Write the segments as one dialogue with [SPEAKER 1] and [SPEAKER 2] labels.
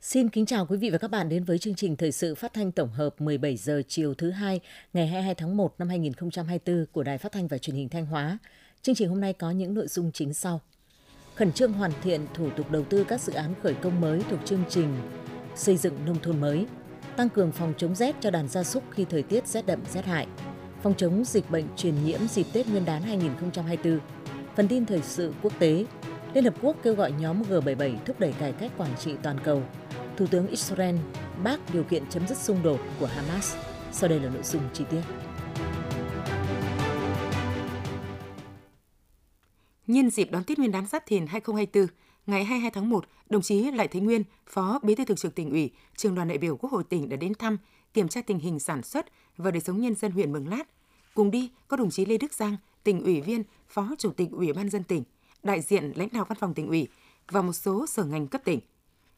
[SPEAKER 1] Xin kính chào quý vị và các bạn đến với chương trình thời sự phát thanh tổng hợp 17 giờ chiều thứ hai ngày 22 tháng 1 năm 2024 của Đài Phát thanh và Truyền hình Thanh Hóa. Chương trình hôm nay có những nội dung chính sau. Khẩn trương hoàn thiện thủ tục đầu tư các dự án khởi công mới thuộc chương trình xây dựng nông thôn mới, tăng cường phòng chống rét cho đàn gia súc khi thời tiết rét đậm rét hại, phòng chống dịch bệnh truyền nhiễm dịp Tết Nguyên đán 2024. Phần tin thời sự quốc tế, Liên Hợp Quốc kêu gọi nhóm G77 thúc đẩy cải cách quản trị toàn cầu. Thủ tướng Israel bác điều kiện chấm dứt xung đột của Hamas. Sau đây là nội dung chi tiết.
[SPEAKER 2] Nhân dịp đón Tết Nguyên đán Giáp Thìn 2024, ngày 22 tháng 1, đồng chí Lại Thế Nguyên, Phó Bí thư Thường trực tỉnh ủy, Trường đoàn đại biểu Quốc hội tỉnh đã đến thăm, kiểm tra tình hình sản xuất và đời sống nhân dân huyện Mường Lát. Cùng đi có đồng chí Lê Đức Giang, tỉnh ủy viên, Phó Chủ tịch Ủy ban dân tỉnh, đại diện lãnh đạo văn phòng tỉnh ủy và một số sở ngành cấp tỉnh.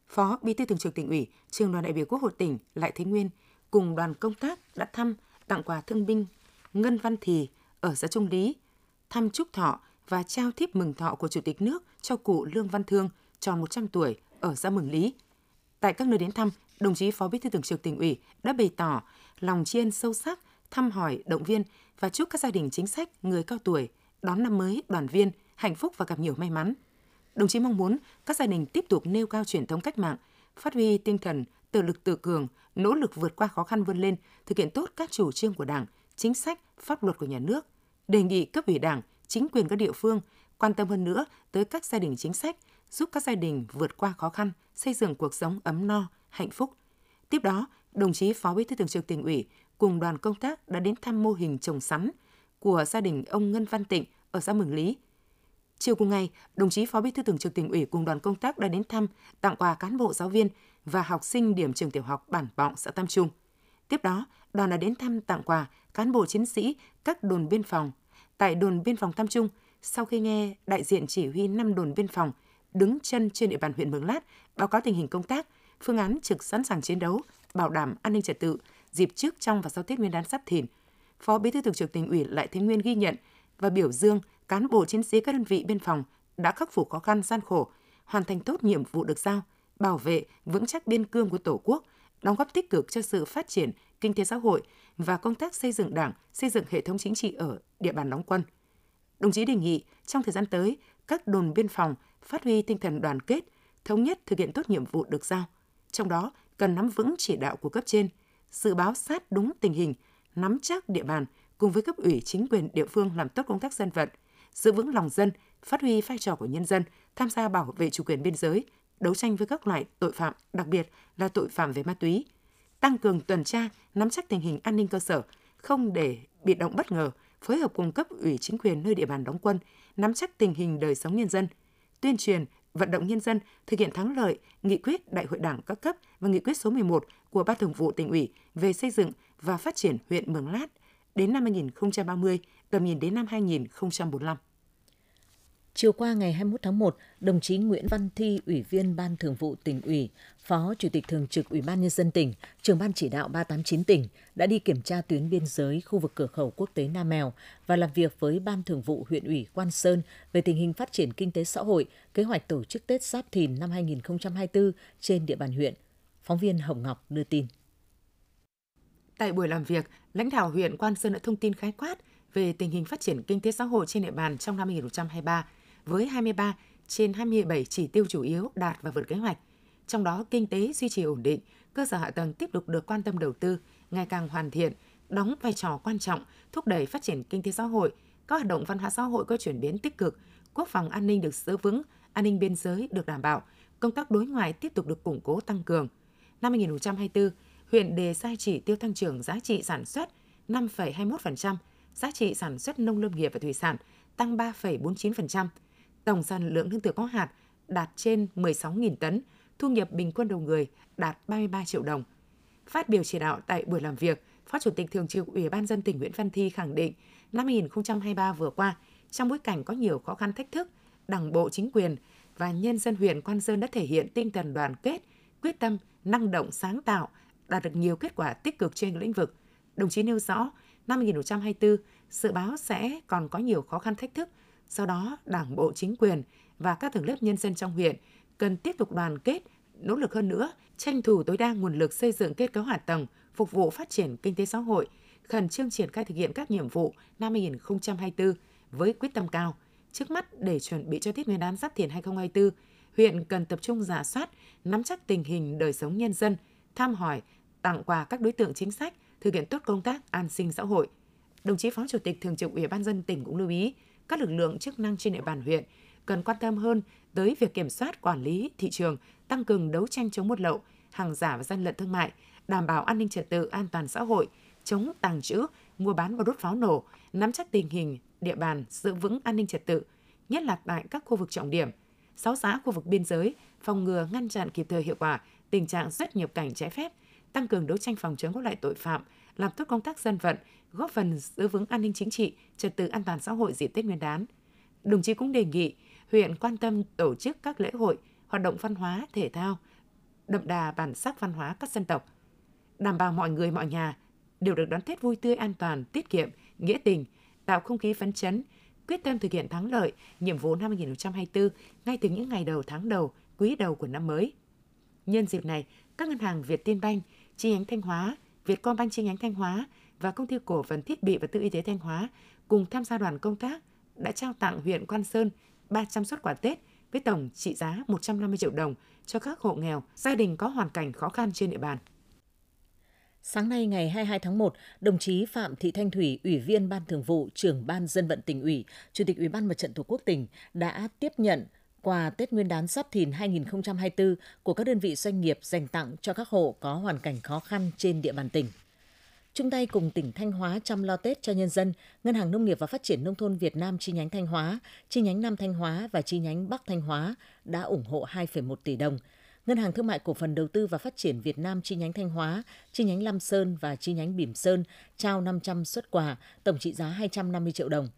[SPEAKER 2] Phó Bí thư Thường trực tỉnh ủy, Trường đoàn đại biểu Quốc hội tỉnh Lại Thế Nguyên cùng đoàn công tác đã thăm tặng quà thương binh Ngân Văn Thì ở xã Trung Lý, thăm chúc thọ và trao thiếp mừng thọ của Chủ tịch nước cho cụ Lương Văn Thương tròn 100 tuổi ở xã Mường Lý. Tại các nơi đến thăm, đồng chí Phó Bí thư Thường trực tỉnh ủy đã bày tỏ lòng tri ân sâu sắc, thăm hỏi, động viên và chúc các gia đình chính sách, người cao tuổi đón năm mới đoàn viên, hạnh phúc và gặp nhiều may mắn. Đồng chí mong muốn các gia đình tiếp tục nêu cao truyền thống cách mạng, phát huy tinh thần tự lực tự cường, nỗ lực vượt qua khó khăn vươn lên, thực hiện tốt các chủ trương của Đảng, chính sách, pháp luật của nhà nước. Đề nghị cấp ủy Đảng, chính quyền các địa phương quan tâm hơn nữa tới các gia đình chính sách, giúp các gia đình vượt qua khó khăn, xây dựng cuộc sống ấm no, hạnh phúc. Tiếp đó, đồng chí Phó Bí thư Thường trực Tỉnh ủy cùng đoàn công tác đã đến thăm mô hình trồng sắn của gia đình ông Ngân Văn Tịnh ở xã Mường Lý. Chiều cùng ngày, đồng chí Phó Bí thư Thường trực Tỉnh ủy cùng đoàn công tác đã đến thăm, tặng quà cán bộ giáo viên và học sinh điểm trường tiểu học Bản bọng xã Tam Trung. Tiếp đó, đoàn đã đến thăm tặng quà cán bộ chiến sĩ các đồn biên phòng. Tại đồn biên phòng Tam Trung, sau khi nghe đại diện chỉ huy 5 đồn biên phòng đứng chân trên địa bàn huyện Mường Lát báo cáo tình hình công tác, phương án trực sẵn sàng chiến đấu, bảo đảm an ninh trật tự dịp trước trong và sau Tết Nguyên đán Giáp Thìn. Phó Bí thư Thường trực Tỉnh ủy Lại Thế Nguyên ghi nhận và biểu dương cán bộ chiến sĩ các đơn vị biên phòng đã khắc phục khó khăn gian khổ, hoàn thành tốt nhiệm vụ được giao, bảo vệ vững chắc biên cương của Tổ quốc, đóng góp tích cực cho sự phát triển kinh tế xã hội và công tác xây dựng Đảng, xây dựng hệ thống chính trị ở địa bàn đóng quân. Đồng chí đề nghị trong thời gian tới, các đồn biên phòng phát huy tinh thần đoàn kết, thống nhất thực hiện tốt nhiệm vụ được giao. Trong đó, cần nắm vững chỉ đạo của cấp trên, dự báo sát đúng tình hình, nắm chắc địa bàn cùng với cấp ủy chính quyền địa phương làm tốt công tác dân vận, giữ vững lòng dân, phát huy vai trò của nhân dân, tham gia bảo vệ chủ quyền biên giới, đấu tranh với các loại tội phạm, đặc biệt là tội phạm về ma túy, tăng cường tuần tra, nắm chắc tình hình an ninh cơ sở, không để bị động bất ngờ, phối hợp cùng cấp ủy chính quyền nơi địa bàn đóng quân, nắm chắc tình hình đời sống nhân dân, tuyên truyền, vận động nhân dân thực hiện thắng lợi nghị quyết Đại hội Đảng các cấp và nghị quyết số 11 của Ban Thường vụ tỉnh ủy về xây dựng và phát triển huyện Mường Lát đến năm 2030, tầm nhìn đến năm 2045.
[SPEAKER 1] Chiều qua ngày 21 tháng 1, đồng chí Nguyễn Văn Thi, Ủy viên Ban Thường vụ tỉnh ủy, Phó Chủ tịch Thường trực Ủy ban Nhân dân tỉnh, trưởng Ban chỉ đạo 389 tỉnh đã đi kiểm tra tuyến biên giới khu vực cửa khẩu quốc tế Nam Mèo và làm việc với Ban Thường vụ huyện ủy Quan Sơn về tình hình phát triển kinh tế xã hội, kế hoạch tổ chức Tết Giáp Thìn năm 2024 trên địa bàn huyện. Phóng viên Hồng Ngọc đưa tin.
[SPEAKER 2] Tại buổi làm việc, lãnh đạo huyện Quan Sơn đã thông tin khái quát về tình hình phát triển kinh tế xã hội trên địa bàn trong năm 2023 với 23 trên 27 chỉ tiêu chủ yếu đạt và vượt kế hoạch. Trong đó, kinh tế duy trì ổn định, cơ sở hạ tầng tiếp tục được quan tâm đầu tư, ngày càng hoàn thiện, đóng vai trò quan trọng thúc đẩy phát triển kinh tế xã hội, các hoạt động văn hóa xã hội có chuyển biến tích cực, quốc phòng an ninh được giữ vững, an ninh biên giới được đảm bảo, công tác đối ngoại tiếp tục được củng cố tăng cường. Năm 2024, huyện đề ra chỉ tiêu tăng trưởng giá trị sản xuất 5,21%, giá trị sản xuất nông lâm nghiệp và thủy sản tăng 3,49%, tổng sản lượng lương thực có hạt đạt trên 16.000 tấn, thu nhập bình quân đầu người đạt 33 triệu đồng. Phát biểu chỉ đạo tại buổi làm việc, Phó Chủ tịch Thường trực Ủy ban dân tỉnh Nguyễn Văn Thi khẳng định, năm 2023 vừa qua, trong bối cảnh có nhiều khó khăn thách thức, Đảng bộ chính quyền và nhân dân huyện Quan Sơn đã thể hiện tinh thần đoàn kết, quyết tâm, năng động sáng tạo, đạt được nhiều kết quả tích cực trên lĩnh vực. Đồng chí nêu rõ, năm 2024, dự báo sẽ còn có nhiều khó khăn thách thức. Do đó, Đảng bộ, chính quyền và các tầng lớp nhân dân trong huyện cần tiếp tục đoàn kết, nỗ lực hơn nữa, tranh thủ tối đa nguồn lực xây dựng kết cấu hạ tầng, phục vụ phát triển kinh tế xã hội, khẩn trương triển khai thực hiện các nhiệm vụ năm 2024 với quyết tâm cao. Trước mắt để chuẩn bị cho Tết Nguyên đán Giáp Thìn 2024, huyện cần tập trung giả soát, nắm chắc tình hình đời sống nhân dân, thăm hỏi, tặng quà các đối tượng chính sách, thực hiện tốt công tác an sinh xã hội. Đồng chí Phó Chủ tịch Thường trực Ủy ban dân tỉnh cũng lưu ý các lực lượng chức năng trên địa bàn huyện cần quan tâm hơn tới việc kiểm soát quản lý thị trường, tăng cường đấu tranh chống buôn lậu, hàng giả và gian lận thương mại, đảm bảo an ninh trật tự, an toàn xã hội, chống tàng trữ, mua bán và đốt pháo nổ, nắm chắc tình hình địa bàn, giữ vững an ninh trật tự, nhất là tại các khu vực trọng điểm, sáu xã khu vực biên giới, phòng ngừa ngăn chặn kịp thời hiệu quả tình trạng xuất nhập cảnh trái phép, tăng cường đấu tranh phòng chống các loại tội phạm, làm tốt công tác dân vận, góp phần giữ vững an ninh chính trị, trật tự an toàn xã hội dịp Tết Nguyên đán. Đồng chí cũng đề nghị huyện quan tâm tổ chức các lễ hội, hoạt động văn hóa, thể thao, đậm đà bản sắc văn hóa các dân tộc, đảm bảo mọi người mọi nhà đều được đón Tết vui tươi an toàn, tiết kiệm, nghĩa tình, tạo không khí phấn chấn, quyết tâm thực hiện thắng lợi nhiệm vụ năm 2024 ngay từ những ngày đầu tháng đầu, quý đầu của năm mới. Nhân dịp này, các ngân hàng Việt Tiên Banh, chi nhánh Thanh Hóa, Vietcombank chi nhánh Thanh Hóa và công ty cổ phần thiết bị và tự y tế Thanh Hóa cùng tham gia đoàn công tác đã trao tặng huyện Quan Sơn 300 xuất quà Tết với tổng trị giá 150 triệu đồng cho các hộ nghèo, gia đình có hoàn cảnh khó khăn trên địa bàn.
[SPEAKER 1] Sáng nay ngày 22 tháng 1, đồng chí Phạm Thị Thanh Thủy, Ủy viên Ban Thường vụ, trưởng Ban Dân vận tỉnh ủy, Chủ tịch Ủy ban Mặt trận Tổ quốc tỉnh đã tiếp nhận quà Tết Nguyên đán Giáp Thìn 2024 của các đơn vị doanh nghiệp dành tặng cho các hộ có hoàn cảnh khó khăn trên địa bàn tỉnh. Chung tay cùng tỉnh Thanh Hóa chăm lo Tết cho nhân dân, Ngân hàng Nông nghiệp và Phát triển Nông thôn Việt Nam chi nhánh Thanh Hóa, chi nhánh Nam Thanh Hóa và chi nhánh Bắc Thanh Hóa đã ủng hộ 2,1 tỷ đồng. Ngân hàng Thương mại Cổ phần Đầu tư và Phát triển Việt Nam chi nhánh Thanh Hóa, chi nhánh Lam Sơn và chi nhánh Bỉm Sơn trao 500 xuất quà, tổng trị giá 250 triệu đồng.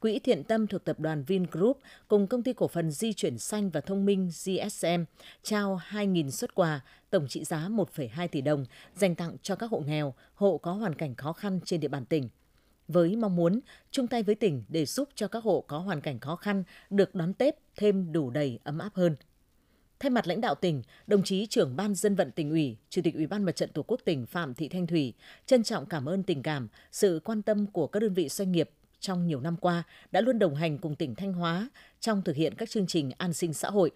[SPEAKER 1] Quỹ Thiện Tâm thuộc tập đoàn Vingroup cùng công ty cổ phần di chuyển xanh và thông minh GSM trao 2.000 xuất quà, tổng trị giá 1,2 tỷ đồng dành tặng cho các hộ nghèo, hộ có hoàn cảnh khó khăn trên địa bàn tỉnh. Với mong muốn chung tay với tỉnh để giúp cho các hộ có hoàn cảnh khó khăn được đón Tết thêm đủ đầy ấm áp hơn. Thay mặt lãnh đạo tỉnh, đồng chí trưởng ban dân vận tỉnh ủy, Chủ tịch Ủy ban Mặt trận Tổ quốc tỉnh Phạm Thị Thanh Thủy trân trọng cảm ơn tình cảm, sự quan tâm của các đơn vị doanh nghiệp trong nhiều năm qua đã luôn đồng hành cùng tỉnh Thanh Hóa trong thực hiện các chương trình an sinh xã hội,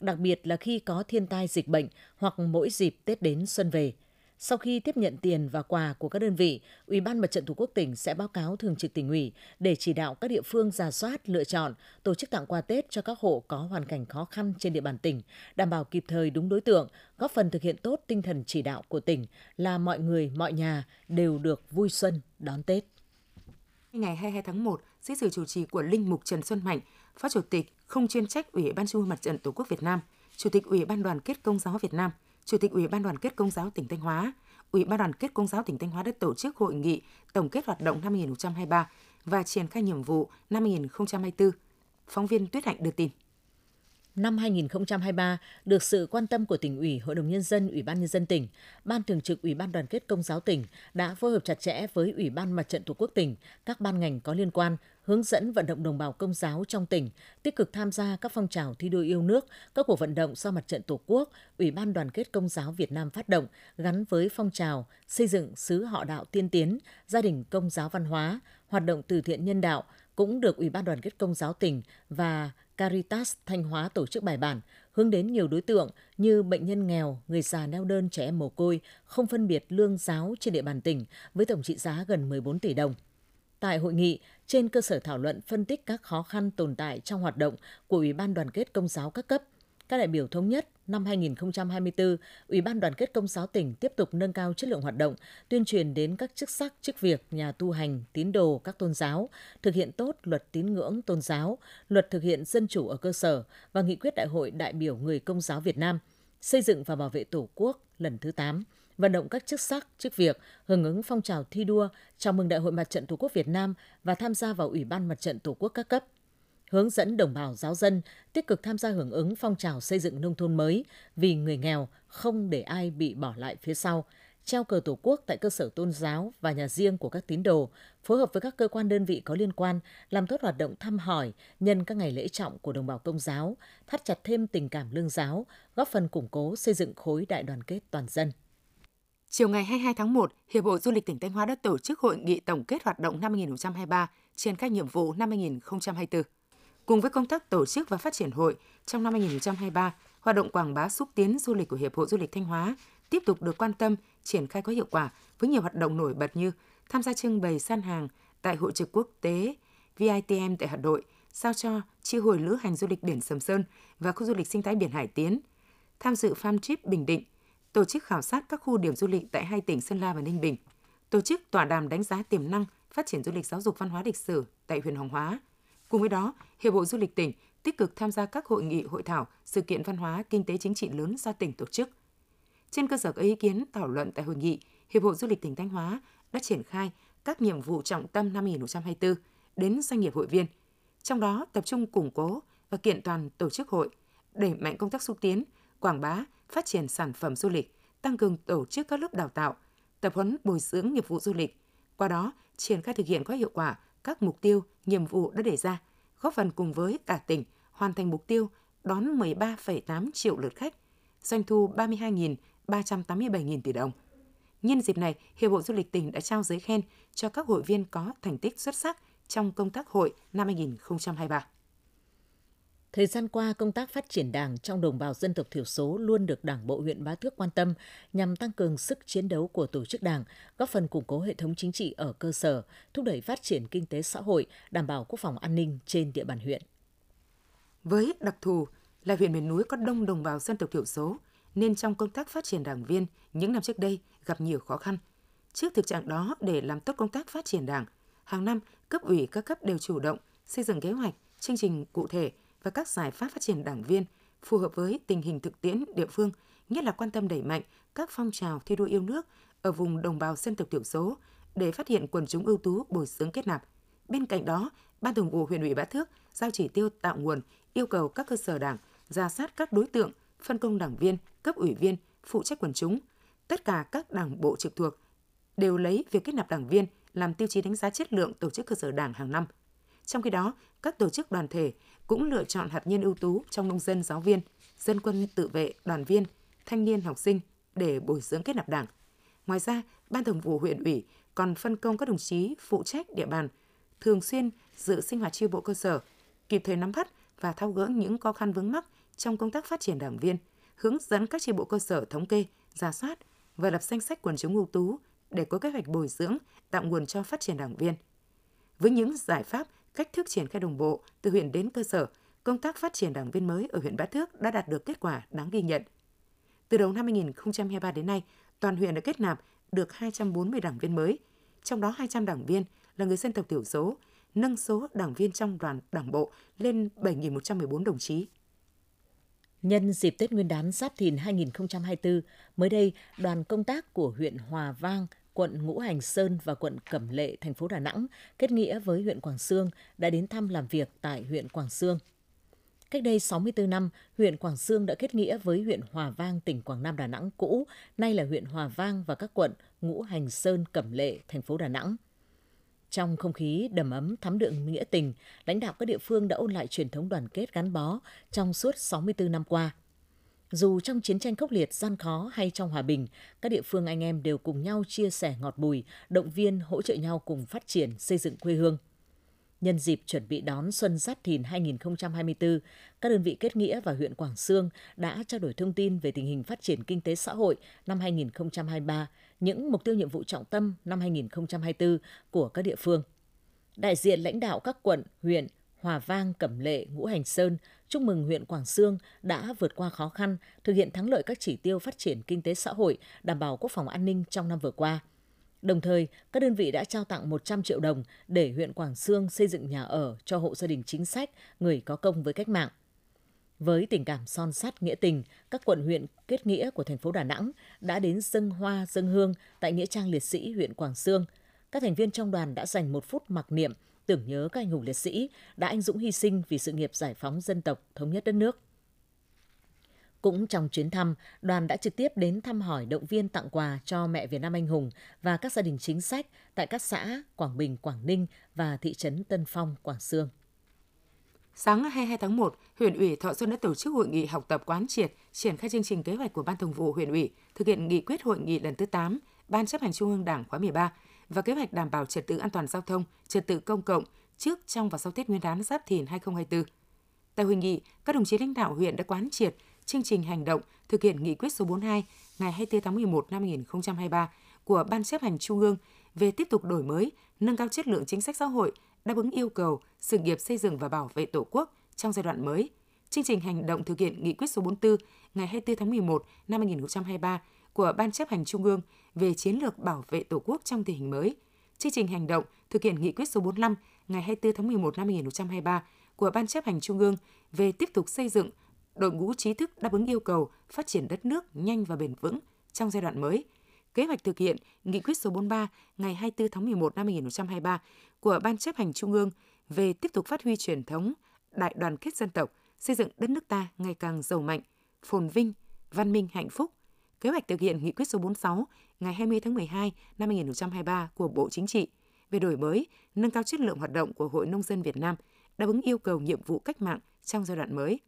[SPEAKER 1] đặc biệt là khi có thiên tai dịch bệnh hoặc mỗi dịp Tết đến xuân về. Sau khi tiếp nhận tiền và quà của các đơn vị, Ủy ban Mặt trận Tổ quốc tỉnh sẽ báo cáo thường trực tỉnh ủy để chỉ đạo các địa phương giả soát, lựa chọn, tổ chức tặng quà Tết cho các hộ có hoàn cảnh khó khăn trên địa bàn tỉnh, đảm bảo kịp thời đúng đối tượng, góp phần thực hiện tốt tinh thần chỉ đạo của tỉnh là mọi người, mọi nhà đều được vui xuân đón Tết
[SPEAKER 2] ngày 22 tháng 1 dưới sự chủ trì của Linh Mục Trần Xuân Mạnh, Phó Chủ tịch không chuyên trách Ủy ban Trung ương Mặt trận Tổ quốc Việt Nam, Chủ tịch Ủy ban Đoàn kết Công giáo Việt Nam, Chủ tịch Ủy ban Đoàn kết Công giáo tỉnh Thanh Hóa, Ủy ban Đoàn kết Công giáo tỉnh Thanh Hóa đã tổ chức hội nghị tổng kết hoạt động năm 2023 và triển khai nhiệm vụ năm 2024. Phóng viên Tuyết Hạnh đưa tin
[SPEAKER 1] năm 2023 được sự quan tâm của tỉnh ủy, Hội đồng nhân dân, Ủy ban nhân dân tỉnh, Ban thường trực Ủy ban đoàn kết công giáo tỉnh đã phối hợp chặt chẽ với Ủy ban Mặt trận Tổ quốc tỉnh, các ban ngành có liên quan hướng dẫn vận động đồng bào công giáo trong tỉnh tích cực tham gia các phong trào thi đua yêu nước, các cuộc vận động do Mặt trận Tổ quốc, Ủy ban Đoàn kết Công giáo Việt Nam phát động gắn với phong trào xây dựng xứ họ đạo tiên tiến, gia đình công giáo văn hóa, hoạt động từ thiện nhân đạo cũng được Ủy ban Đoàn kết Công giáo tỉnh và Caritas Thanh Hóa tổ chức bài bản, hướng đến nhiều đối tượng như bệnh nhân nghèo, người già neo đơn, trẻ em mồ côi, không phân biệt lương giáo trên địa bàn tỉnh với tổng trị giá gần 14 tỷ đồng. Tại hội nghị, trên cơ sở thảo luận phân tích các khó khăn tồn tại trong hoạt động của Ủy ban đoàn kết công giáo các cấp, các đại biểu thống nhất năm 2024, Ủy ban đoàn kết công giáo tỉnh tiếp tục nâng cao chất lượng hoạt động, tuyên truyền đến các chức sắc, chức việc, nhà tu hành, tín đồ các tôn giáo, thực hiện tốt luật tín ngưỡng tôn giáo, luật thực hiện dân chủ ở cơ sở và nghị quyết đại hội đại biểu người công giáo Việt Nam, xây dựng và bảo vệ Tổ quốc lần thứ 8 vận động các chức sắc, chức việc hưởng ứng phong trào thi đua chào mừng Đại hội Mặt trận Tổ quốc Việt Nam và tham gia vào Ủy ban Mặt trận Tổ quốc các cấp hướng dẫn đồng bào giáo dân tích cực tham gia hưởng ứng phong trào xây dựng nông thôn mới vì người nghèo không để ai bị bỏ lại phía sau, treo cờ Tổ quốc tại cơ sở tôn giáo và nhà riêng của các tín đồ, phối hợp với các cơ quan đơn vị có liên quan làm tốt hoạt động thăm hỏi nhân các ngày lễ trọng của đồng bào công giáo, thắt chặt thêm tình cảm lương giáo, góp phần củng cố xây dựng khối đại đoàn kết toàn dân.
[SPEAKER 2] Chiều ngày 22 tháng 1, Hiệp hội Du lịch tỉnh Thanh Hóa đã tổ chức hội nghị tổng kết hoạt động năm 2023 trên các nhiệm vụ năm 2024. Cùng với công tác tổ chức và phát triển hội, trong năm 2023, hoạt động quảng bá xúc tiến du lịch của Hiệp hội Du lịch Thanh Hóa tiếp tục được quan tâm, triển khai có hiệu quả với nhiều hoạt động nổi bật như tham gia trưng bày san hàng tại Hội trực quốc tế VITM tại Hà Nội, sao cho chi hội lữ hành du lịch biển Sầm Sơn và khu du lịch sinh thái biển Hải Tiến, tham dự Farm Trip Bình Định, tổ chức khảo sát các khu điểm du lịch tại hai tỉnh Sơn La và Ninh Bình, tổ chức tọa đàm đánh giá tiềm năng phát triển du lịch giáo dục văn hóa lịch sử tại huyện Hoàng Hóa. Cùng với đó, Hiệp hội Du lịch tỉnh tích cực tham gia các hội nghị, hội thảo, sự kiện văn hóa, kinh tế chính trị lớn do tỉnh tổ chức. Trên cơ sở các ý kiến thảo luận tại hội nghị, Hiệp hội Du lịch tỉnh Thanh Hóa đã triển khai các nhiệm vụ trọng tâm năm 2024 đến doanh nghiệp hội viên, trong đó tập trung củng cố và kiện toàn tổ chức hội, đẩy mạnh công tác xúc tiến, quảng bá, phát triển sản phẩm du lịch, tăng cường tổ chức các lớp đào tạo, tập huấn bồi dưỡng nghiệp vụ du lịch, qua đó triển khai thực hiện có hiệu quả các mục tiêu, nhiệm vụ đã đề ra, góp phần cùng với cả tỉnh hoàn thành mục tiêu đón 13,8 triệu lượt khách, doanh thu 32.387.000 tỷ đồng. Nhân dịp này, Hiệp hội Du lịch tỉnh đã trao giấy khen cho các hội viên có thành tích xuất sắc trong công tác hội năm 2023.
[SPEAKER 1] Thời gian qua, công tác phát triển Đảng trong đồng bào dân tộc thiểu số luôn được Đảng bộ huyện Bá Thước quan tâm nhằm tăng cường sức chiến đấu của tổ chức Đảng, góp phần củng cố hệ thống chính trị ở cơ sở, thúc đẩy phát triển kinh tế xã hội, đảm bảo quốc phòng an ninh trên địa bàn huyện.
[SPEAKER 2] Với đặc thù là huyện miền núi có đông đồng bào dân tộc thiểu số, nên trong công tác phát triển đảng viên những năm trước đây gặp nhiều khó khăn. Trước thực trạng đó, để làm tốt công tác phát triển đảng, hàng năm cấp ủy các cấp đều chủ động xây dựng kế hoạch, chương trình cụ thể và các giải pháp phát triển đảng viên phù hợp với tình hình thực tiễn địa phương, nhất là quan tâm đẩy mạnh các phong trào thi đua yêu nước ở vùng đồng bào dân tộc thiểu số để phát hiện quần chúng ưu tú bồi dưỡng kết nạp. Bên cạnh đó, Ban Thường vụ huyện ủy Bá Thước giao chỉ tiêu tạo nguồn, yêu cầu các cơ sở đảng ra sát các đối tượng, phân công đảng viên, cấp ủy viên, phụ trách quần chúng. Tất cả các đảng bộ trực thuộc đều lấy việc kết nạp đảng viên làm tiêu chí đánh giá chất lượng tổ chức cơ sở đảng hàng năm. Trong khi đó, các tổ chức đoàn thể cũng lựa chọn hạt nhân ưu tú trong nông dân giáo viên, dân quân tự vệ, đoàn viên, thanh niên học sinh để bồi dưỡng kết nạp đảng. Ngoài ra, Ban Thường vụ huyện ủy còn phân công các đồng chí phụ trách địa bàn thường xuyên dự sinh hoạt chi bộ cơ sở, kịp thời nắm bắt và thao gỡ những khó khăn vướng mắc trong công tác phát triển đảng viên, hướng dẫn các chi bộ cơ sở thống kê, giả soát và lập danh sách quần chúng ưu tú để có kế hoạch bồi dưỡng, tạo nguồn cho phát triển đảng viên. Với những giải pháp, cách thức triển khai đồng bộ từ huyện đến cơ sở, công tác phát triển đảng viên mới ở huyện Bá Thước đã đạt được kết quả đáng ghi nhận. Từ đầu năm 2023 đến nay, toàn huyện đã kết nạp được 240 đảng viên mới, trong đó 200 đảng viên là người dân tộc thiểu số, nâng số đảng viên trong đoàn đảng bộ lên 7.114 đồng chí.
[SPEAKER 1] Nhân dịp Tết Nguyên đán Giáp Thìn 2024, mới đây, đoàn công tác của huyện Hòa Vang, quận Ngũ Hành Sơn và quận Cẩm Lệ, thành phố Đà Nẵng kết nghĩa với huyện Quảng Sương đã đến thăm làm việc tại huyện Quảng Sương. Cách đây 64 năm, huyện Quảng Sương đã kết nghĩa với huyện Hòa Vang, tỉnh Quảng Nam Đà Nẵng cũ, nay là huyện Hòa Vang và các quận Ngũ Hành Sơn, Cẩm Lệ, thành phố Đà Nẵng. Trong không khí đầm ấm thắm đượm nghĩa tình, lãnh đạo các địa phương đã ôn lại truyền thống đoàn kết gắn bó trong suốt 64 năm qua. Dù trong chiến tranh khốc liệt, gian khó hay trong hòa bình, các địa phương anh em đều cùng nhau chia sẻ ngọt bùi, động viên, hỗ trợ nhau cùng phát triển, xây dựng quê hương. Nhân dịp chuẩn bị đón Xuân Giáp Thìn 2024, các đơn vị kết nghĩa và huyện Quảng Sương đã trao đổi thông tin về tình hình phát triển kinh tế xã hội năm 2023, những mục tiêu nhiệm vụ trọng tâm năm 2024 của các địa phương. Đại diện lãnh đạo các quận, huyện, Hòa Vang, Cẩm Lệ, Ngũ Hành Sơn chúc mừng huyện Quảng Sương đã vượt qua khó khăn, thực hiện thắng lợi các chỉ tiêu phát triển kinh tế xã hội, đảm bảo quốc phòng an ninh trong năm vừa qua. Đồng thời, các đơn vị đã trao tặng 100 triệu đồng để huyện Quảng Sương xây dựng nhà ở cho hộ gia đình chính sách, người có công với cách mạng. Với tình cảm son sắt nghĩa tình, các quận huyện kết nghĩa của thành phố Đà Nẵng đã đến dân hoa dân hương tại Nghĩa trang liệt sĩ huyện Quảng Sương. Các thành viên trong đoàn đã dành một phút mặc niệm tưởng nhớ các anh hùng liệt sĩ đã anh dũng hy sinh vì sự nghiệp giải phóng dân tộc, thống nhất đất nước. Cũng trong chuyến thăm, đoàn đã trực tiếp đến thăm hỏi động viên tặng quà cho mẹ Việt Nam anh hùng và các gia đình chính sách tại các xã Quảng Bình, Quảng Ninh và thị trấn Tân Phong, Quảng Sương.
[SPEAKER 2] Sáng 22 tháng 1, huyện ủy Thọ Xuân đã tổ chức hội nghị học tập quán triệt, triển khai chương trình kế hoạch của Ban Thường vụ huyện ủy thực hiện nghị quyết hội nghị lần thứ 8 Ban chấp hành Trung ương Đảng khóa 13 và kế hoạch đảm bảo trật tự an toàn giao thông, trật tự công cộng trước, trong và sau Tết Nguyên đán Giáp Thìn 2024. Tại hội nghị, các đồng chí lãnh đạo huyện đã quán triệt chương trình hành động thực hiện nghị quyết số 42 ngày 24 tháng 11 năm 2023 của Ban chấp hành Trung ương về tiếp tục đổi mới, nâng cao chất lượng chính sách xã hội, đáp ứng yêu cầu sự nghiệp xây dựng và bảo vệ Tổ quốc trong giai đoạn mới. Chương trình hành động thực hiện nghị quyết số 44 ngày 24 tháng 11 năm 2023 của Ban chấp hành Trung ương về chiến lược bảo vệ Tổ quốc trong tình hình mới. Chương trình hành động thực hiện nghị quyết số 45 ngày 24 tháng 11 năm 2023 của Ban chấp hành Trung ương về tiếp tục xây dựng đội ngũ trí thức đáp ứng yêu cầu phát triển đất nước nhanh và bền vững trong giai đoạn mới. Kế hoạch thực hiện Nghị quyết số 43 ngày 24 tháng 11 năm 2023 của Ban chấp hành Trung ương về tiếp tục phát huy truyền thống đại đoàn kết dân tộc, xây dựng đất nước ta ngày càng giàu mạnh, phồn vinh, văn minh hạnh phúc. Kế hoạch thực hiện Nghị quyết số 46 ngày 20 tháng 12 năm 2023 của Bộ Chính trị về đổi mới, nâng cao chất lượng hoạt động của Hội Nông dân Việt Nam, đáp ứng yêu cầu nhiệm vụ cách mạng trong giai đoạn mới.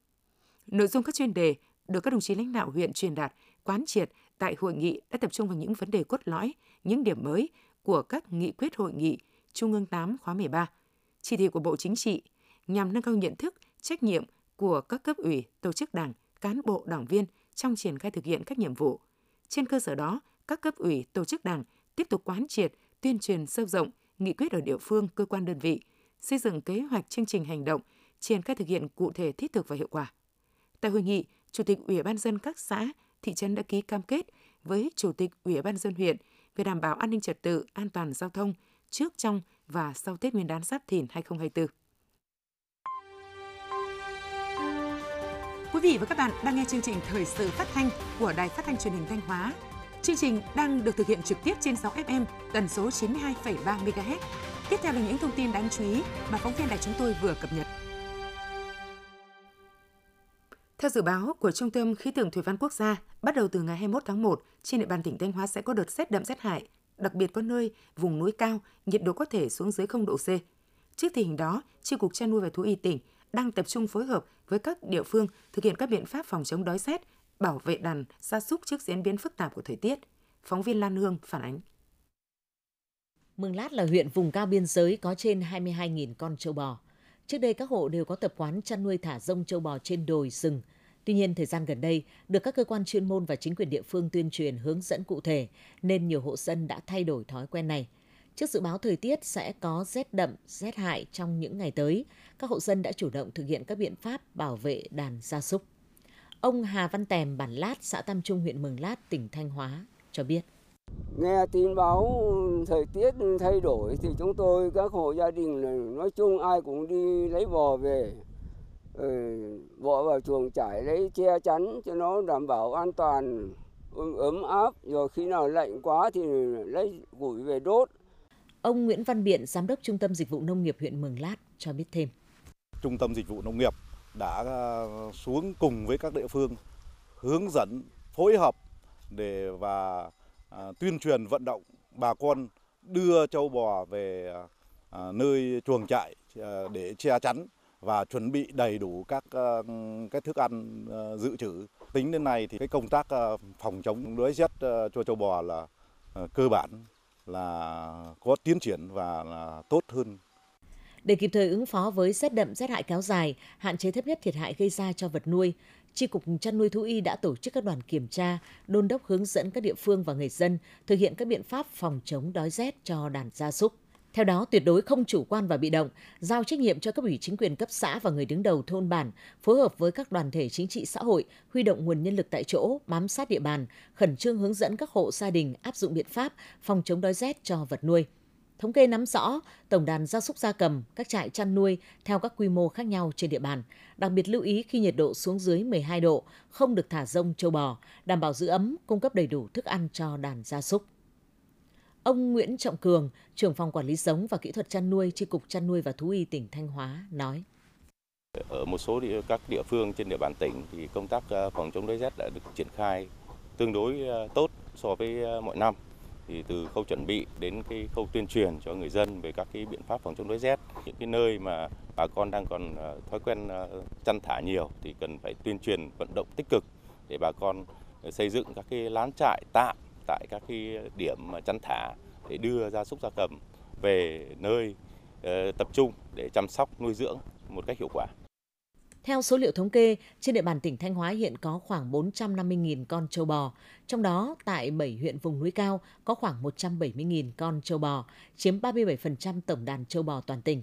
[SPEAKER 2] Nội dung các chuyên đề được các đồng chí lãnh đạo huyện truyền đạt, quán triệt tại hội nghị đã tập trung vào những vấn đề cốt lõi, những điểm mới của các nghị quyết hội nghị Trung ương 8 khóa 13, chỉ thị của Bộ Chính trị nhằm nâng cao nhận thức, trách nhiệm của các cấp ủy, tổ chức đảng, cán bộ, đảng viên trong triển khai thực hiện các nhiệm vụ. Trên cơ sở đó, các cấp ủy, tổ chức đảng tiếp tục quán triệt, tuyên truyền sâu rộng nghị quyết ở địa phương, cơ quan đơn vị, xây dựng kế hoạch chương trình hành động, triển khai thực hiện cụ thể thiết thực và hiệu quả. Tại hội nghị, Chủ tịch Ủy ban dân các xã, thị trấn đã ký cam kết với Chủ tịch Ủy ban dân huyện về đảm bảo an ninh trật tự, an toàn giao thông trước, trong và sau Tết Nguyên đán Giáp Thìn 2024. Quý vị và các bạn đang nghe chương trình Thời sự phát thanh của Đài Phát thanh Truyền hình Thanh Hóa. Chương trình đang được thực hiện trực tiếp trên 6 FM tần số 92,3 MHz. Tiếp theo là những thông tin đáng chú ý mà phóng viên đài chúng tôi vừa cập nhật. Theo dự báo của Trung tâm Khí tượng Thủy văn Quốc gia, bắt đầu từ ngày 21 tháng 1, trên địa bàn tỉnh Thanh Hóa sẽ có đợt rét đậm rét hại, đặc biệt có nơi vùng núi cao, nhiệt độ có thể xuống dưới 0 độ C. Trước tình hình đó, Chi cục chăn nuôi và thú y tỉnh đang tập trung phối hợp với các địa phương thực hiện các biện pháp phòng chống đói rét, bảo vệ đàn gia súc trước diễn biến phức tạp của thời tiết. Phóng viên Lan Hương phản ánh.
[SPEAKER 1] Mường Lát là huyện vùng cao biên giới có trên 22.000 con châu bò. Trước đây các hộ đều có tập quán chăn nuôi thả rông châu bò trên đồi, rừng. Tuy nhiên, thời gian gần đây, được các cơ quan chuyên môn và chính quyền địa phương tuyên truyền hướng dẫn cụ thể, nên nhiều hộ dân đã thay đổi thói quen này. Trước dự báo thời tiết sẽ có rét đậm, rét hại trong những ngày tới, các hộ dân đã chủ động thực hiện các biện pháp bảo vệ đàn gia súc. Ông Hà Văn Tèm, bản Lát, xã Tam Trung, huyện Mường Lát, tỉnh Thanh Hóa cho biết.
[SPEAKER 3] Nghe tin báo thời tiết thay đổi thì chúng tôi các hộ gia đình nói chung ai cũng đi lấy bò về ừ, bỏ vào chuồng trải lấy che chắn cho nó đảm bảo an toàn ấm áp rồi khi nào lạnh quá thì lấy củi về đốt.
[SPEAKER 1] Ông Nguyễn Văn Biện, Giám đốc Trung tâm Dịch vụ Nông nghiệp huyện Mường Lát cho biết thêm.
[SPEAKER 4] Trung tâm Dịch vụ Nông nghiệp đã ờ, xuống cùng với các địa phương, hướng dẫn, phối hợp để và ờ, tuyên truyền, vận động bà con đưa châu bò về ờ, nơi chuồng trại để che chắn và chuẩn bị đầy đủ các cái thức ăn dự trữ. Tính đến nay thì cái công tác phòng chống đói rét cho châu bò là cơ bản, là có tiến triển và là tốt hơn
[SPEAKER 1] để kịp thời ứng phó với rét đậm rét hại kéo dài, hạn chế thấp nhất thiệt hại gây ra cho vật nuôi, Tri Cục Chăn nuôi Thú y đã tổ chức các đoàn kiểm tra, đôn đốc hướng dẫn các địa phương và người dân thực hiện các biện pháp phòng chống đói rét cho đàn gia súc. Theo đó, tuyệt đối không chủ quan và bị động, giao trách nhiệm cho cấp ủy chính quyền cấp xã và người đứng đầu thôn bản, phối hợp với các đoàn thể chính trị xã hội, huy động nguồn nhân lực tại chỗ, bám sát địa bàn, khẩn trương hướng dẫn các hộ gia đình áp dụng biện pháp phòng chống đói rét cho vật nuôi. Thống kê nắm rõ tổng đàn gia súc gia cầm, các trại chăn nuôi theo các quy mô khác nhau trên địa bàn. Đặc biệt lưu ý khi nhiệt độ xuống dưới 12 độ, không được thả rông châu bò, đảm bảo giữ ấm, cung cấp đầy đủ thức ăn cho đàn gia súc. Ông Nguyễn Trọng Cường, trưởng phòng quản lý giống và kỹ thuật chăn nuôi, tri cục chăn nuôi và thú y tỉnh Thanh Hóa nói:
[SPEAKER 5] Ở một số địa, các địa phương trên địa bàn tỉnh thì công tác ờ, phòng chống đói rét đã được triển khai tương đối ờ, tốt so với ờ, mọi năm thì từ khâu chuẩn bị đến cái khâu tuyên truyền cho người dân về các cái biện pháp phòng chống đói rét, những cái nơi mà bà con đang còn ờ, thói quen ờ, chăn thả nhiều thì cần phải tuyên truyền, vận động tích cực để bà con xây dựng các cái lán trại tạm tại các cái điểm mà chăn thả để đưa gia súc gia cầm về nơi ờ, tập trung để chăm sóc, nuôi dưỡng một cách hiệu quả.
[SPEAKER 1] Theo số liệu thống kê, trên địa bàn tỉnh Thanh Hóa hiện có khoảng 450.000 con trâu bò, trong đó tại 7 huyện vùng núi cao có khoảng 170.000 con trâu bò, chiếm 37% tổng đàn trâu bò toàn tỉnh.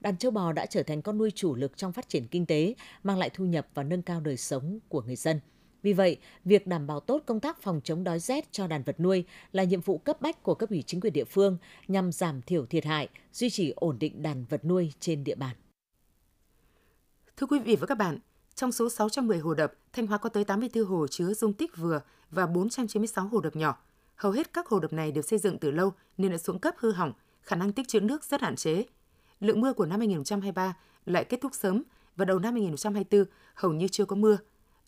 [SPEAKER 1] Đàn trâu bò đã trở thành con nuôi chủ lực trong phát triển kinh tế, mang lại thu nhập và nâng cao đời sống của người dân. Vì vậy, việc đảm bảo tốt công tác phòng chống đói rét cho đàn vật nuôi là nhiệm vụ cấp bách của cấp ủy chính quyền địa phương nhằm giảm thiểu thiệt hại, duy trì ổn định đàn vật nuôi trên địa bàn.
[SPEAKER 2] Thưa quý vị và các bạn, trong số 610 hồ đập, Thanh Hóa có tới 84 hồ chứa dung tích vừa và 496 hồ đập nhỏ. Hầu hết các hồ đập này được xây dựng từ lâu nên đã xuống cấp hư hỏng, khả năng tích trữ nước rất hạn chế. Lượng mưa của năm 2023 lại kết thúc sớm và đầu năm 2024 hầu như chưa có mưa.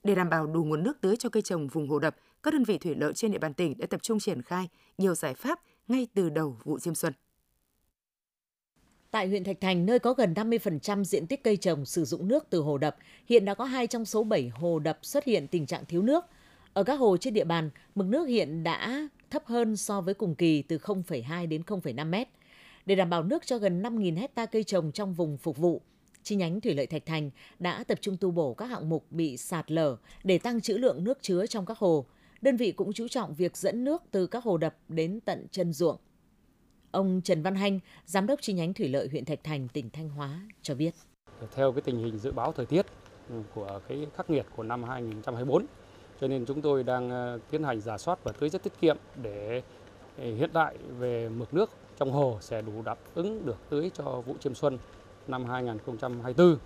[SPEAKER 2] Để đảm bảo đủ nguồn nước tưới cho cây trồng vùng hồ đập, các đơn vị thủy lợi trên địa bàn tỉnh đã tập trung triển khai nhiều giải pháp ngay từ đầu vụ diêm xuân.
[SPEAKER 1] Tại huyện Thạch Thành, nơi có gần 50% diện tích cây trồng sử dụng nước từ hồ đập, hiện đã có 2 trong số 7 hồ đập xuất hiện tình trạng thiếu nước. Ở các hồ trên địa bàn, mực nước hiện đã thấp hơn so với cùng kỳ từ 0,2 đến 0,5 mét. Để đảm bảo nước cho gần 5.000 hecta cây trồng trong vùng phục vụ, chi nhánh Thủy lợi Thạch Thành đã tập trung tu bổ các hạng mục bị sạt lở để tăng trữ lượng nước chứa trong các hồ. Đơn vị cũng chú trọng việc dẫn nước từ các hồ đập đến tận chân ruộng. Ông Trần Văn Hanh, Giám đốc chi nhánh Thủy lợi huyện Thạch Thành, tỉnh Thanh Hóa cho biết.
[SPEAKER 6] Theo cái tình hình dự báo thời tiết của cái khắc nghiệt của năm 2024, cho nên chúng tôi đang ờ, tiến hành giả soát và tưới rất tiết kiệm để ờ, hiện tại về mực nước trong hồ sẽ đủ đáp ứng được tưới cho vụ chiêm xuân năm 2024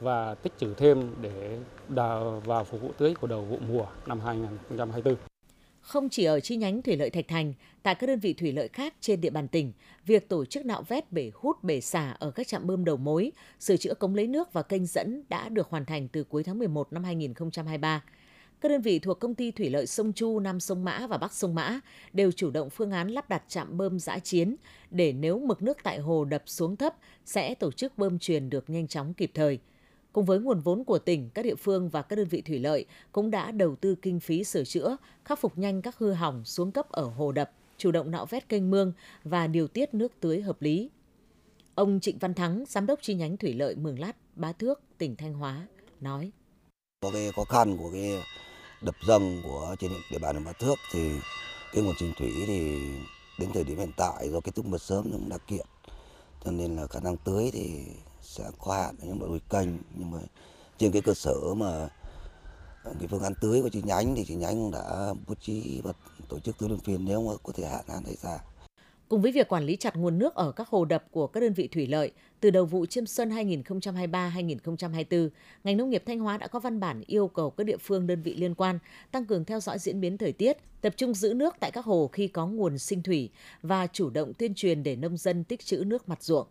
[SPEAKER 6] và tích trữ thêm để đào vào phục vụ tưới của đầu vụ mùa năm 2024.
[SPEAKER 1] Không chỉ ở chi nhánh thủy lợi Thạch Thành, tại các đơn vị thủy lợi khác trên địa bàn tỉnh, việc tổ chức nạo vét bể hút bể xả ở các trạm bơm đầu mối, sửa chữa cống lấy nước và kênh dẫn đã được hoàn thành từ cuối tháng 11 năm 2023. Các đơn vị thuộc công ty thủy lợi sông Chu, Nam sông Mã và Bắc sông Mã đều chủ động phương án lắp đặt trạm bơm giã chiến để nếu mực nước tại hồ đập xuống thấp sẽ tổ chức bơm truyền được nhanh chóng kịp thời. Cùng với nguồn vốn của tỉnh, các địa phương và các đơn vị thủy lợi cũng đã đầu tư kinh phí sửa chữa, khắc phục nhanh các hư hỏng xuống cấp ở hồ đập, chủ động nạo vét kênh mương và điều tiết nước tưới hợp lý. Ông Trịnh Văn Thắng, giám đốc chi nhánh thủy lợi Mường Lát, Bá Thước, tỉnh Thanh Hóa, nói:
[SPEAKER 7] Có cái khó khăn của cái đập dâng của trên địa bàn Bá Thước thì cái nguồn sinh thủy thì đến thời điểm hiện tại do kết thúc mưa sớm cũng đã kiện cho nên là khả năng tưới thì sẽ có hạn những loại kênh nhưng mà trên cái cơ sở mà à, cái phương án tưới của chi nhánh thì chi nhánh cũng đã bố trí và tổ chức tưới luân phiên nếu mà có thể hạn hạn xảy ra.
[SPEAKER 1] Cùng với việc quản lý chặt nguồn nước ở các hồ đập của các đơn vị thủy lợi, từ đầu vụ chiêm xuân 2023-2024, ngành nông nghiệp Thanh Hóa đã có văn bản yêu cầu các địa phương đơn vị liên quan tăng cường theo dõi diễn biến thời tiết, tập trung giữ nước tại các hồ khi có nguồn sinh thủy và chủ động tuyên truyền để nông dân tích trữ nước mặt ruộng.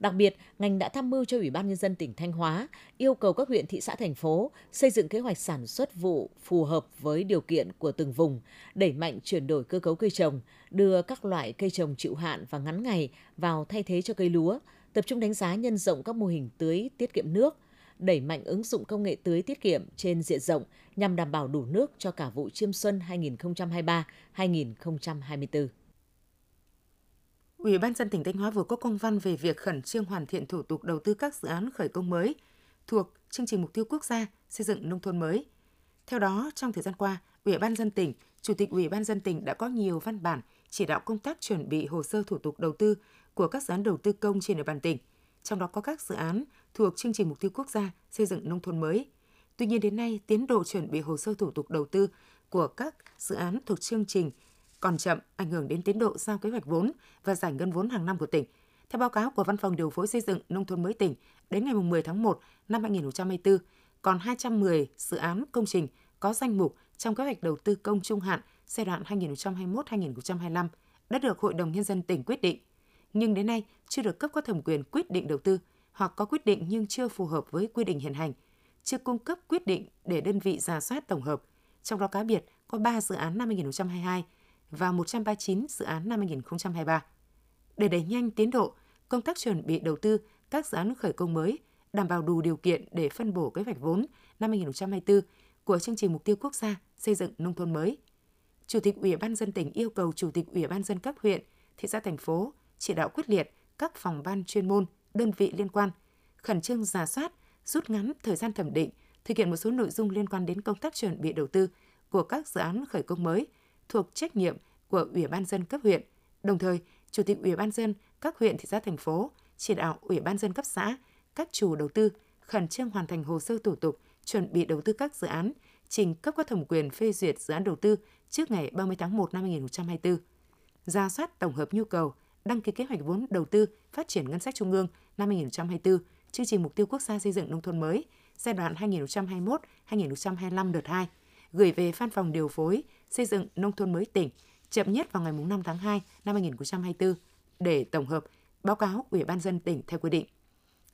[SPEAKER 1] Đặc biệt, ngành đã tham mưu cho Ủy ban Nhân dân tỉnh Thanh Hóa yêu cầu các huyện, thị xã, thành phố xây dựng kế hoạch sản xuất vụ phù hợp với điều kiện của từng vùng, đẩy mạnh chuyển đổi cơ cấu cây trồng, đưa các loại cây trồng chịu hạn và ngắn ngày vào thay thế cho cây lúa, tập trung đánh giá nhân rộng các mô hình tưới tiết kiệm nước, đẩy mạnh ứng dụng công nghệ tưới tiết kiệm trên diện rộng nhằm đảm bảo đủ nước cho cả vụ chiêm xuân 2023-2024.
[SPEAKER 2] Ủy ban dân tỉnh Thanh Hóa vừa có công văn về việc khẩn trương hoàn thiện thủ tục đầu tư các dự án khởi công mới thuộc chương trình mục tiêu quốc gia xây dựng nông thôn mới. Theo đó, trong thời gian qua, Ủy ban dân tỉnh, Chủ tịch Ủy ban dân tỉnh đã có nhiều văn bản chỉ đạo công tác chuẩn bị hồ sơ thủ tục đầu tư của các dự án đầu tư công trên địa bàn tỉnh, trong đó có các dự án thuộc chương trình mục tiêu quốc gia xây dựng nông thôn mới. Tuy nhiên đến nay, tiến độ chuẩn bị hồ sơ thủ tục đầu tư của các dự án thuộc chương trình còn chậm, ảnh hưởng đến tiến độ giao kế hoạch vốn và giải ngân vốn hàng năm của tỉnh. Theo báo cáo của Văn phòng Điều phối xây dựng nông thôn mới tỉnh, đến ngày 10 tháng 1 năm 2024, còn 210 dự án công trình có danh mục trong kế hoạch đầu tư công trung hạn giai đoạn 2021-2025 đã được Hội đồng Nhân dân tỉnh quyết định, nhưng đến nay chưa được cấp có thẩm quyền quyết định đầu tư hoặc có quyết định nhưng chưa phù hợp với quy định hiện hành, chưa cung cấp quyết định để đơn vị giả soát tổng hợp, trong đó cá biệt có 3 dự án năm 2022 và 139 dự án năm 2023. Để đẩy nhanh tiến độ, công tác chuẩn bị đầu tư các dự án khởi công mới đảm bảo đủ điều kiện để phân bổ kế hoạch vốn năm 2024 của chương trình mục tiêu quốc gia xây dựng nông thôn mới. Chủ tịch Ủy ban dân tỉnh yêu cầu Chủ tịch Ủy ban dân các huyện, thị xã thành phố chỉ đạo quyết liệt các phòng ban chuyên môn, đơn vị liên quan khẩn trương giả soát, rút ngắn thời gian thẩm định, thực hiện một số nội dung liên quan đến công tác chuẩn bị đầu tư của các dự án khởi công mới thuộc trách nhiệm của Ủy ban dân cấp huyện. Đồng thời, Chủ tịch Ủy ban dân các huyện thị xã thành phố chỉ đạo Ủy ban dân cấp xã, các chủ đầu tư khẩn trương hoàn thành hồ sơ thủ tục chuẩn bị đầu tư các dự án, trình cấp có thẩm quyền phê duyệt dự án đầu tư trước ngày 30 tháng 1 năm 2024. Ra soát tổng hợp nhu cầu, đăng ký kế hoạch vốn đầu tư phát triển ngân sách trung ương năm 2024, chương trình mục tiêu quốc gia xây dựng nông thôn mới giai đoạn 2021-2025 đợt 2, gửi về văn phòng điều phối xây dựng nông thôn mới tỉnh chậm nhất vào ngày 5 tháng 2 năm 2024 để tổng hợp báo cáo Ủy ban dân tỉnh theo quy định.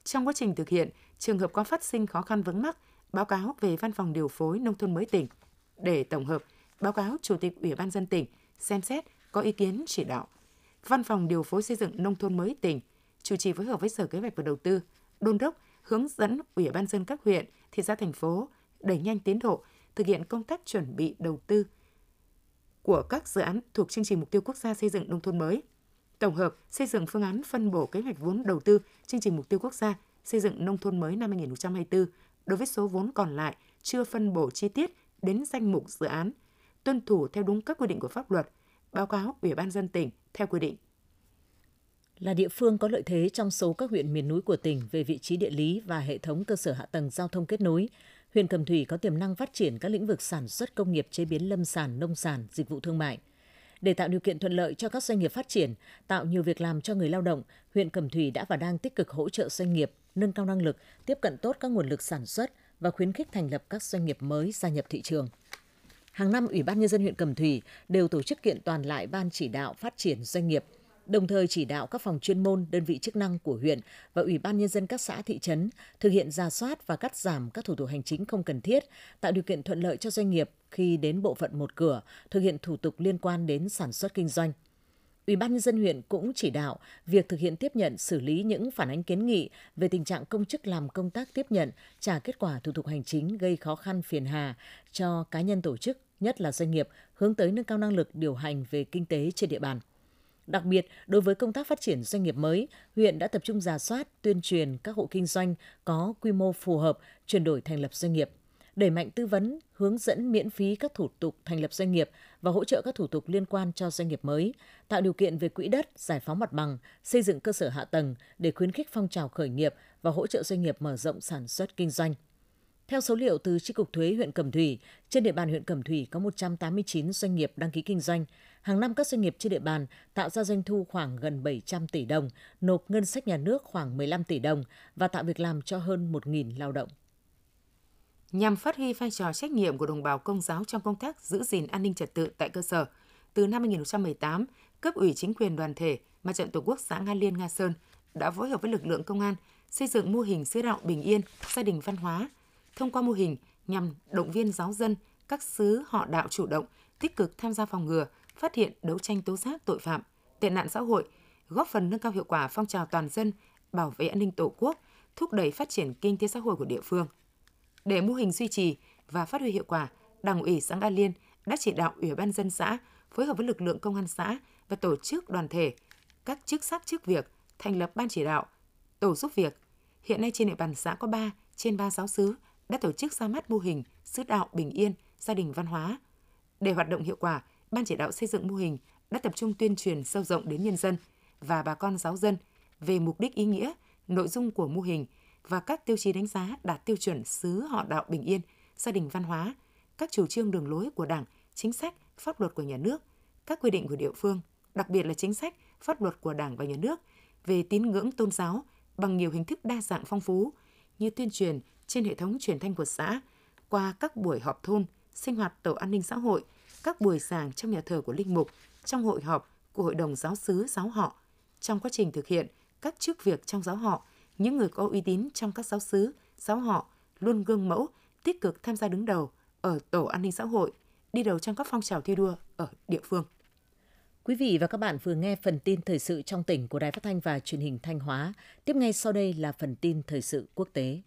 [SPEAKER 2] Trong quá trình thực hiện, trường hợp có phát sinh khó khăn vướng mắc, báo cáo về văn phòng điều phối nông thôn mới tỉnh để tổng hợp báo cáo Chủ tịch Ủy ban dân tỉnh xem xét có ý kiến chỉ đạo. Văn phòng điều phối xây dựng nông thôn mới tỉnh chủ trì phối hợp với Sở Kế hoạch và Đầu tư, đôn đốc hướng dẫn Ủy ban dân các huyện, thị xã thành phố đẩy nhanh tiến độ thực hiện công tác chuẩn bị đầu tư của các dự án thuộc chương trình mục tiêu quốc gia xây dựng nông thôn mới. Tổng hợp xây dựng phương án phân bổ kế hoạch vốn đầu tư chương trình mục tiêu quốc gia xây dựng nông thôn mới năm 2024 đối với số vốn còn lại chưa phân bổ chi tiết đến danh mục dự án, tuân thủ theo đúng các quy định của pháp luật, báo cáo Ủy ban dân tỉnh theo quy định.
[SPEAKER 1] Là địa phương có lợi thế trong số các huyện miền núi của tỉnh về vị trí địa lý và hệ thống cơ sở hạ tầng giao thông kết nối, huyện Cẩm Thủy có tiềm năng phát triển các lĩnh vực sản xuất công nghiệp chế biến lâm sản, nông sản, dịch vụ thương mại. Để tạo điều kiện thuận lợi cho các doanh nghiệp phát triển, tạo nhiều việc làm cho người lao động, huyện Cẩm Thủy đã và đang tích cực hỗ trợ doanh nghiệp nâng cao năng lực, tiếp cận tốt các nguồn lực sản xuất và khuyến khích thành lập các doanh nghiệp mới gia nhập thị trường. Hàng năm, Ủy ban Nhân dân huyện Cẩm Thủy đều tổ chức kiện toàn lại Ban chỉ đạo phát triển doanh nghiệp, đồng thời chỉ đạo các phòng chuyên môn, đơn vị chức năng của huyện và Ủy ban Nhân dân các xã thị trấn thực hiện ra soát và cắt giảm các thủ tục hành chính không cần thiết, tạo điều kiện thuận lợi cho doanh nghiệp khi đến bộ phận một cửa, thực hiện thủ tục liên quan đến sản xuất kinh doanh. Ủy ban nhân dân huyện cũng chỉ đạo việc thực hiện tiếp nhận xử lý những phản ánh kiến nghị về tình trạng công chức làm công tác tiếp nhận, trả kết quả thủ tục hành chính gây khó khăn phiền hà cho cá nhân tổ chức, nhất là doanh nghiệp hướng tới nâng cao năng lực điều hành về kinh tế trên địa bàn. Đặc biệt, đối với công tác phát triển doanh nghiệp mới, huyện đã tập trung giả soát, tuyên truyền các hộ kinh doanh có quy mô phù hợp chuyển đổi thành lập doanh nghiệp – đẩy mạnh tư vấn, hướng dẫn miễn phí các thủ tục thành lập doanh nghiệp và hỗ trợ các thủ tục liên quan cho doanh nghiệp mới, tạo điều kiện về quỹ đất, giải phóng mặt bằng, xây dựng cơ sở hạ tầng để khuyến khích phong trào khởi nghiệp và hỗ trợ doanh nghiệp mở rộng sản xuất kinh doanh. Theo số liệu từ Chi cục Thuế huyện Cẩm Thủy, trên địa bàn huyện Cẩm Thủy có 189 doanh nghiệp đăng ký kinh doanh. Hàng năm các doanh nghiệp trên địa bàn tạo ra doanh thu khoảng gần 700 tỷ đồng, nộp ngân sách nhà nước khoảng 15 tỷ đồng và tạo việc làm cho hơn 1.000 lao động
[SPEAKER 2] nhằm phát huy vai trò trách nhiệm của đồng bào công giáo trong công tác giữ gìn an ninh trật tự tại cơ sở. Từ năm 2018, cấp ủy chính quyền đoàn thể Mặt trận Tổ quốc xã Nga Liên Nga Sơn đã phối hợp với lực lượng công an xây dựng mô hình sứ đạo bình yên, gia đình văn hóa. Thông qua mô hình nhằm động viên giáo dân, các sứ họ đạo chủ động, tích cực tham gia phòng ngừa, phát hiện đấu tranh tố giác tội phạm, tệ nạn xã hội, góp phần nâng cao hiệu quả phong trào toàn dân bảo vệ an ninh Tổ quốc, thúc đẩy phát triển kinh tế xã hội của địa phương. Để mô hình duy trì và phát huy hiệu quả, Đảng ủy xã Nga Liên đã chỉ đạo Ủy ban dân xã phối hợp với lực lượng công an xã và tổ chức đoàn thể, các chức sắc chức việc thành lập ban chỉ đạo, tổ giúp việc. Hiện nay trên địa bàn xã có 3 trên 3 giáo sứ đã tổ chức ra mắt mô hình sứ đạo bình yên, gia đình văn hóa. Để hoạt động hiệu quả, ban chỉ đạo xây dựng mô hình đã tập trung tuyên truyền sâu rộng đến nhân dân và bà con giáo dân về mục đích ý nghĩa, nội dung của mô hình và các tiêu chí đánh giá đạt tiêu chuẩn xứ họ đạo bình yên, gia đình văn hóa, các chủ trương đường lối của Đảng, chính sách, pháp luật của nhà nước, các quy định của địa phương, đặc biệt là chính sách, pháp luật của Đảng và nhà nước về tín ngưỡng tôn giáo bằng nhiều hình thức đa dạng phong phú như tuyên truyền trên hệ thống truyền thanh của xã, qua các buổi họp thôn, sinh hoạt tổ an ninh xã hội, các buổi giảng trong nhà thờ của linh mục, trong hội họp của hội đồng giáo xứ giáo họ. Trong quá trình thực hiện các chức việc trong giáo họ những người có uy tín trong các giáo xứ, giáo họ luôn gương mẫu, tích cực tham gia đứng đầu ở tổ an ninh xã hội, đi đầu trong các phong trào thi đua ở địa phương.
[SPEAKER 1] Quý vị và các bạn vừa nghe phần tin thời sự trong tỉnh của Đài Phát thanh và Truyền hình Thanh Hóa. Tiếp ngay sau đây là phần tin thời sự quốc tế.